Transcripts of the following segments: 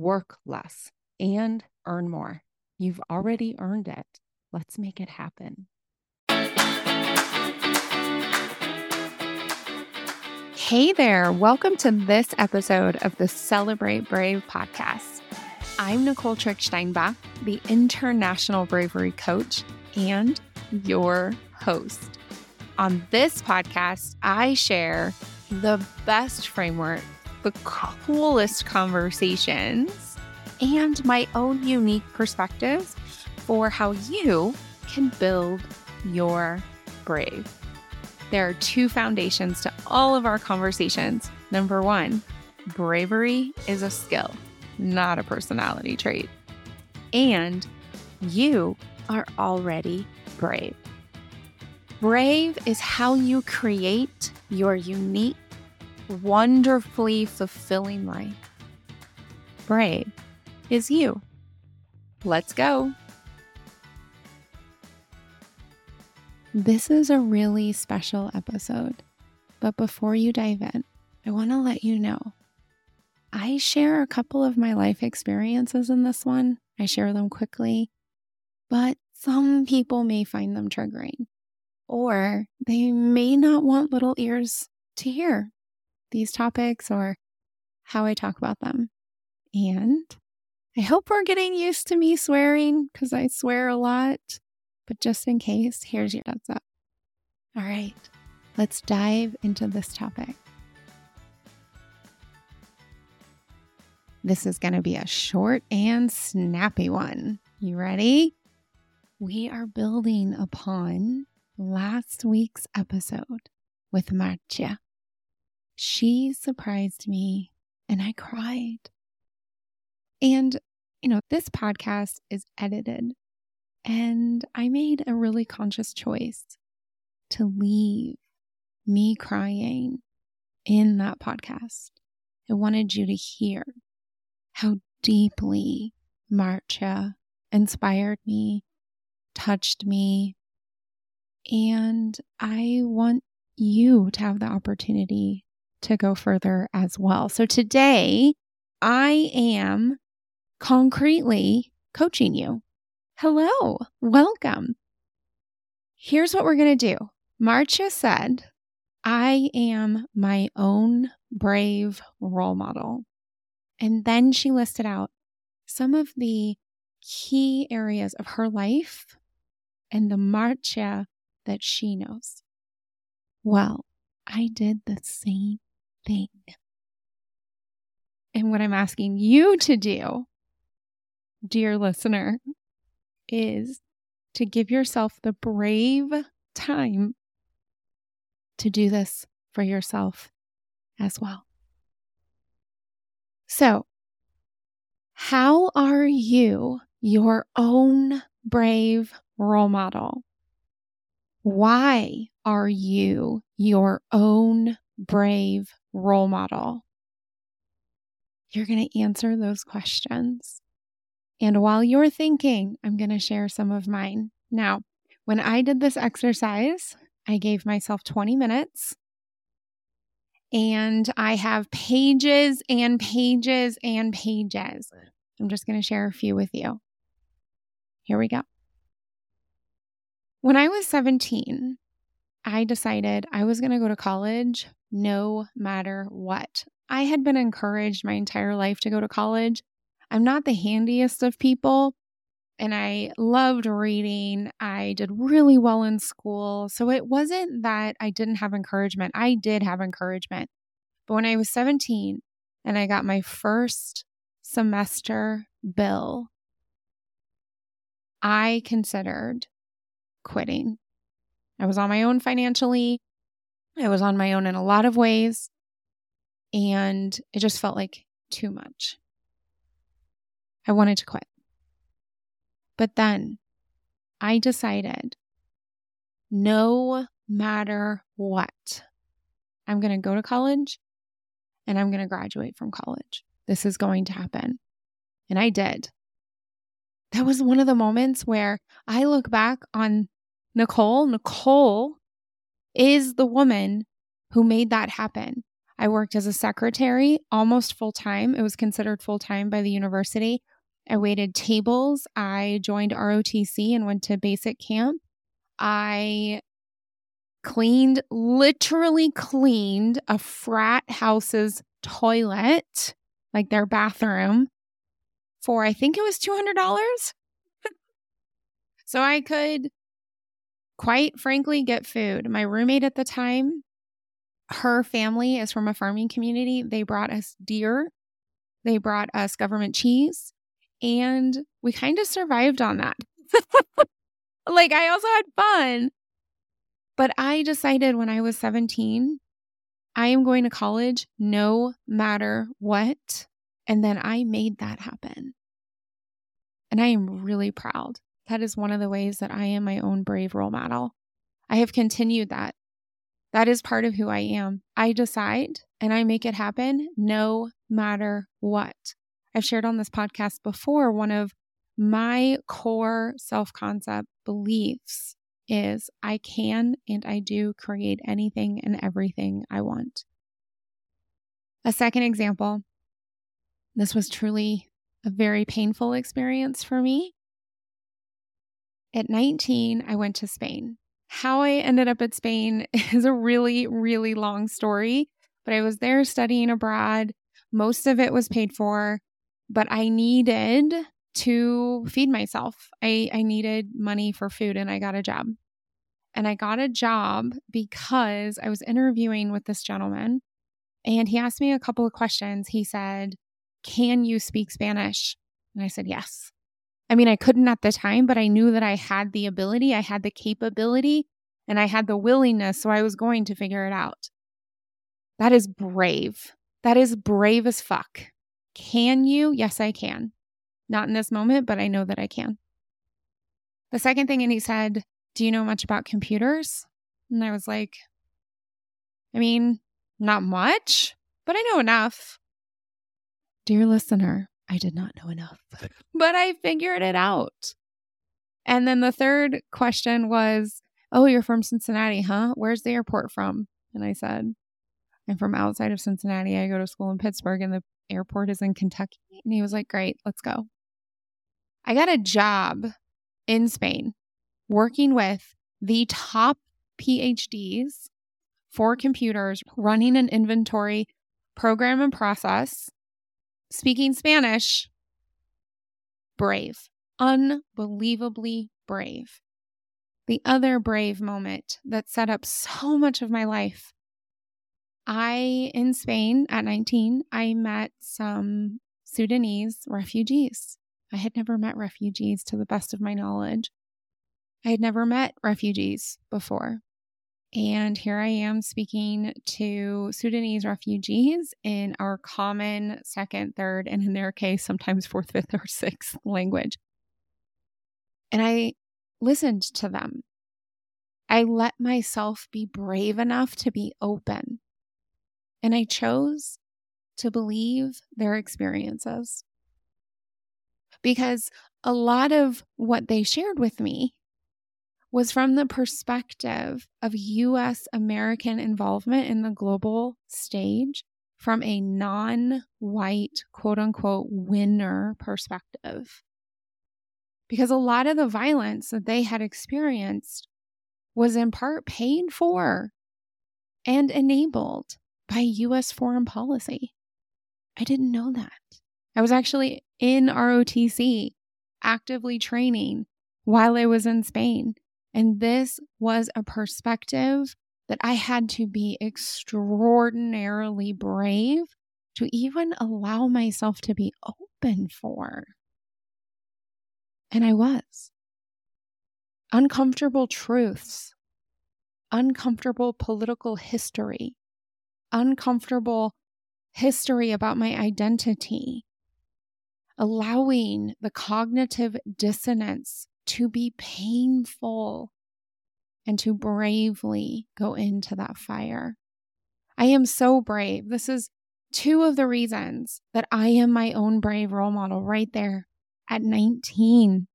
work less, and earn more. You've already earned it. Let's make it happen. Hey there, welcome to this episode of the Celebrate Brave podcast. I'm Nicole Tricksteinbach, the International Bravery Coach and your host. On this podcast, I share the best framework, the coolest conversations, and my own unique perspectives for how you can build your brave. There are two foundations to all of our conversations. Number one, bravery is a skill, not a personality trait. And you are already brave. Brave is how you create your unique, wonderfully fulfilling life. Brave is you. Let's go. This is a really special episode, but before you dive in, I want to let you know I share a couple of my life experiences in this one. I share them quickly, but some people may find them triggering, or they may not want little ears to hear these topics or how I talk about them. And I hope we're getting used to me swearing because I swear a lot. But just in case, here's your heads up. All right, let's dive into this topic. This is going to be a short and snappy one. You ready? We are building upon last week's episode with Maartje. She surprised me and I cried. And, you know, this podcast is edited and I made a really conscious choice to leave me crying in that podcast. I wanted you to hear how deeply Maartje inspired me, touched me, and I want you to have the opportunity to go further as well. So today, I am concretely coaching you. Hello, welcome. Here's what we're going to do. Maartje said, I am my own brave role model. And then she listed out some of the key areas of her life and the Maartje that she knows. Well, I did the same thing. And what I'm asking you to do, dear listener, is to give yourself the brave time to do this for yourself as well. So, how are you your own brave role model? Why are you your own brave role model? You're going to answer those questions and while you're thinking, I'm going to share some of mine. Now, when I did this exercise, I gave myself 20 minutes and I have pages and pages and pages. I'm just going to share a few with you. Here we go. When I was 17, I decided I was going to go to college no matter what. I had been encouraged my entire life to go to college. I'm not the handiest of people, and I loved reading. I did really well in school. So it wasn't that I didn't have encouragement. I did have encouragement. But when I was 17 and I got my first semester bill, I considered quitting. I was on my own financially. I was on my own in a lot of ways. And it just felt like too much. I wanted to quit. But then I decided no matter what, I'm going to go to college and I'm going to graduate from college. This is going to happen. And I did. That was one of the moments where I look back on Nicole. Nicole is the woman who made that happen. I worked as a secretary almost full time. It was considered full time by the university. I waited tables. I joined ROTC and went to basic camp. I cleaned, literally cleaned a frat house's toilet, like their bathroom, for I think it was $200. so I could, quite frankly, get food. My roommate at the time, her family is from a farming community. They brought us deer, they brought us government cheese, and we kind of survived on that. like, I also had fun. But I decided when I was 17, I am going to college no matter what. And then I made that happen. And I am really proud. That is one of the ways that I am my own brave role model. I have continued that. That is part of who I am. I decide and I make it happen no matter what. I've shared on this podcast before, one of my core self concept beliefs is I can and I do create anything and everything I want. A second example this was truly a very painful experience for me. At 19, I went to Spain. How I ended up at Spain is a really, really long story, but I was there studying abroad. Most of it was paid for but I needed to feed myself. I, I needed money for food and I got a job. And I got a job because I was interviewing with this gentleman and he asked me a couple of questions. He said, Can you speak Spanish? And I said, Yes. I mean, I couldn't at the time, but I knew that I had the ability, I had the capability, and I had the willingness. So I was going to figure it out. That is brave. That is brave as fuck. Can you? Yes, I can. Not in this moment, but I know that I can. The second thing, and he said, Do you know much about computers? And I was like, I mean, not much, but I know enough. Dear listener, I did not know enough, but I figured it out. And then the third question was, Oh, you're from Cincinnati, huh? Where's the airport from? And I said, I'm from outside of Cincinnati. I go to school in Pittsburgh, and the airport is in Kentucky. And he was like, Great, let's go. I got a job in Spain working with the top PhDs for computers, running an inventory program and process, speaking Spanish. Brave, unbelievably brave. The other brave moment that set up so much of my life I, in Spain at 19, I met some Sudanese refugees. I had never met refugees to the best of my knowledge. I had never met refugees before. And here I am speaking to Sudanese refugees in our common second, third, and in their case, sometimes fourth, fifth, or sixth language. And I listened to them. I let myself be brave enough to be open and I chose to believe their experiences. Because a lot of what they shared with me was from the perspective of US American involvement in the global stage from a non white, quote unquote, winner perspective. Because a lot of the violence that they had experienced was in part paid for and enabled by US foreign policy. I didn't know that. I was actually in ROTC, actively training while I was in Spain. And this was a perspective that I had to be extraordinarily brave to even allow myself to be open for. And I was. Uncomfortable truths, uncomfortable political history, uncomfortable history about my identity, allowing the cognitive dissonance to be painful and to bravely go into that fire. I am so brave. This is two of the reasons that I am my own brave role model right there at 19.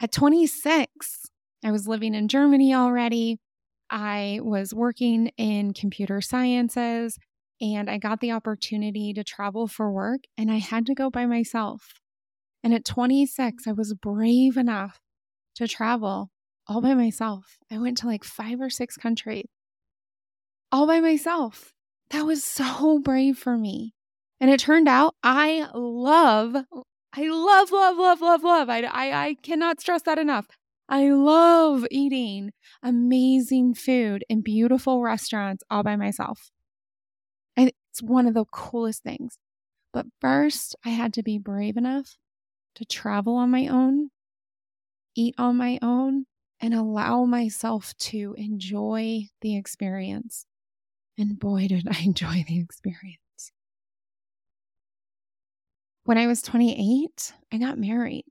At 26, I was living in Germany already. I was working in computer sciences and I got the opportunity to travel for work and I had to go by myself. And at 26, I was brave enough to travel all by myself. I went to like five or six countries all by myself. That was so brave for me. And it turned out I love, I love, love, love, love, love. I, I, I cannot stress that enough. I love eating amazing food in beautiful restaurants all by myself. And it's one of the coolest things. But first, I had to be brave enough to travel on my own, eat on my own, and allow myself to enjoy the experience. And boy, did I enjoy the experience. When I was 28, I got married.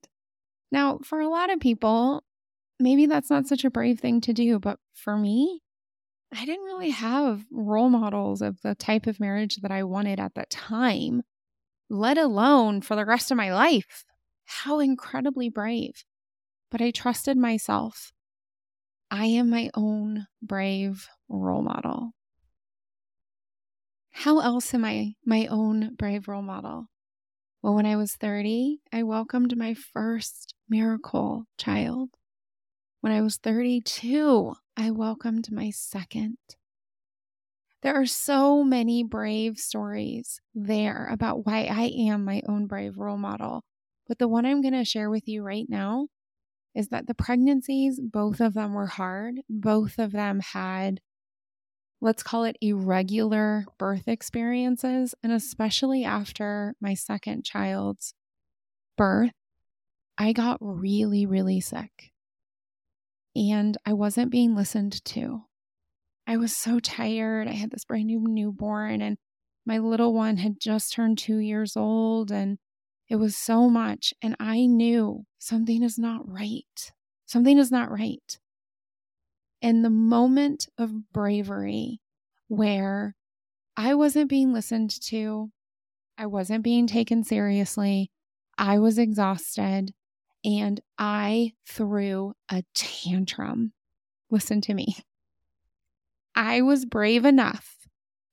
Now, for a lot of people, maybe that's not such a brave thing to do, but for me, I didn't really have role models of the type of marriage that I wanted at that time, let alone for the rest of my life. How incredibly brave. But I trusted myself. I am my own brave role model. How else am I my own brave role model? Well, when I was 30, I welcomed my first miracle child. When I was 32, I welcomed my second. There are so many brave stories there about why I am my own brave role model. But the one I'm going to share with you right now is that the pregnancies, both of them were hard. Both of them had, let's call it irregular birth experiences. And especially after my second child's birth, I got really, really sick and I wasn't being listened to. I was so tired. I had this brand new newborn, and my little one had just turned two years old, and it was so much. And I knew something is not right. Something is not right. And the moment of bravery where I wasn't being listened to, I wasn't being taken seriously, I was exhausted, and I threw a tantrum. Listen to me. I was brave enough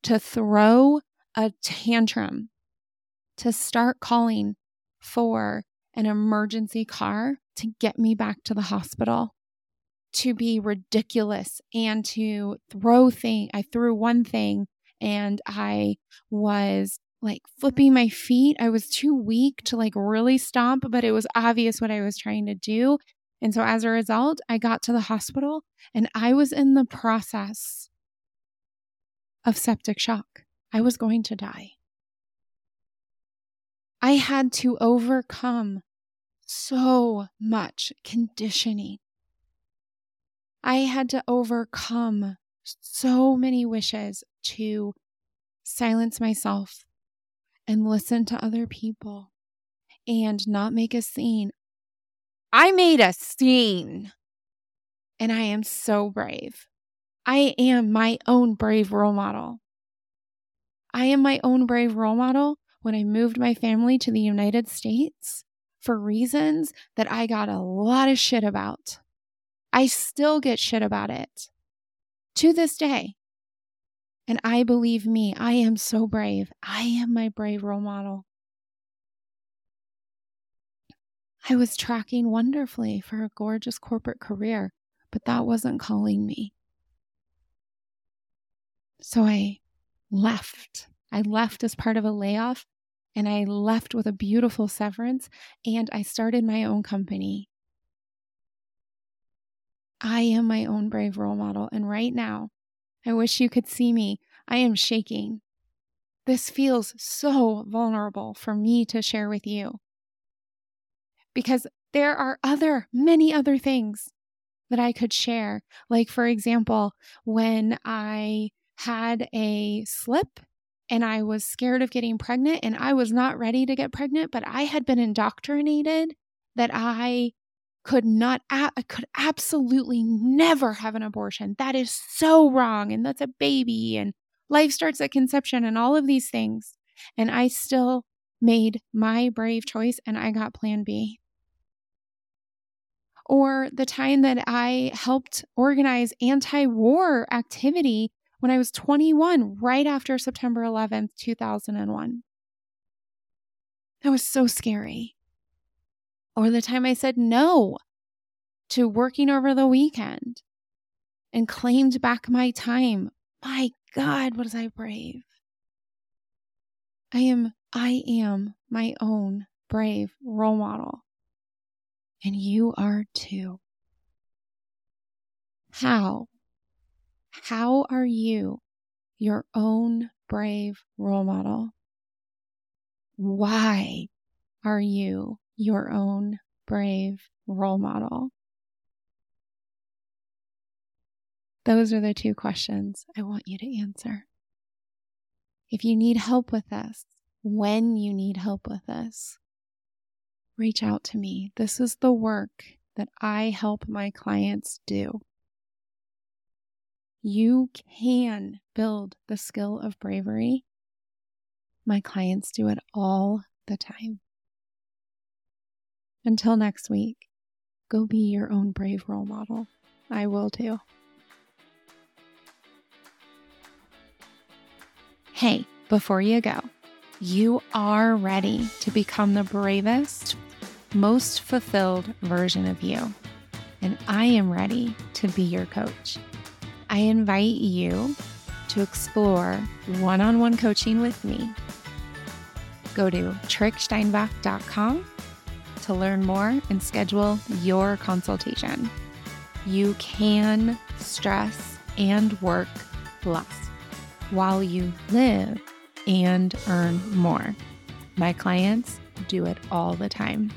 to throw a tantrum, to start calling for an emergency car to get me back to the hospital, to be ridiculous and to throw thing. I threw one thing and I was like flipping my feet. I was too weak to like really stomp, but it was obvious what I was trying to do. And so as a result, I got to the hospital and I was in the process of septic shock. I was going to die. I had to overcome so much conditioning. I had to overcome so many wishes to silence myself and listen to other people and not make a scene. I made a scene and I am so brave. I am my own brave role model. I am my own brave role model when I moved my family to the United States for reasons that I got a lot of shit about. I still get shit about it to this day. And I believe me, I am so brave. I am my brave role model. I was tracking wonderfully for a gorgeous corporate career, but that wasn't calling me. So I left. I left as part of a layoff and I left with a beautiful severance and I started my own company. I am my own brave role model. And right now, I wish you could see me. I am shaking. This feels so vulnerable for me to share with you because there are other, many other things that I could share. Like, for example, when I had a slip and I was scared of getting pregnant and I was not ready to get pregnant, but I had been indoctrinated that I could not, I could absolutely never have an abortion. That is so wrong. And that's a baby and life starts at conception and all of these things. And I still made my brave choice and I got plan B. Or the time that I helped organize anti war activity when I was 21, right after September 11th, 2001. That was so scary. Or the time I said no to working over the weekend and claimed back my time. My God, was I brave? I am, I am my own brave role model. And you are too. How how are you your own brave role model? Why are you your own brave role model? Those are the two questions I want you to answer. If you need help with this, when you need help with this, reach out to me. This is the work that I help my clients do. You can build the skill of bravery. My clients do it all the time. Until next week, go be your own brave role model. I will too. Hey, before you go, you are ready to become the bravest, most fulfilled version of you. And I am ready to be your coach. I invite you to explore one on one coaching with me. Go to tricksteinbach.com to learn more and schedule your consultation. You can stress and work less while you live and earn more. My clients do it all the time.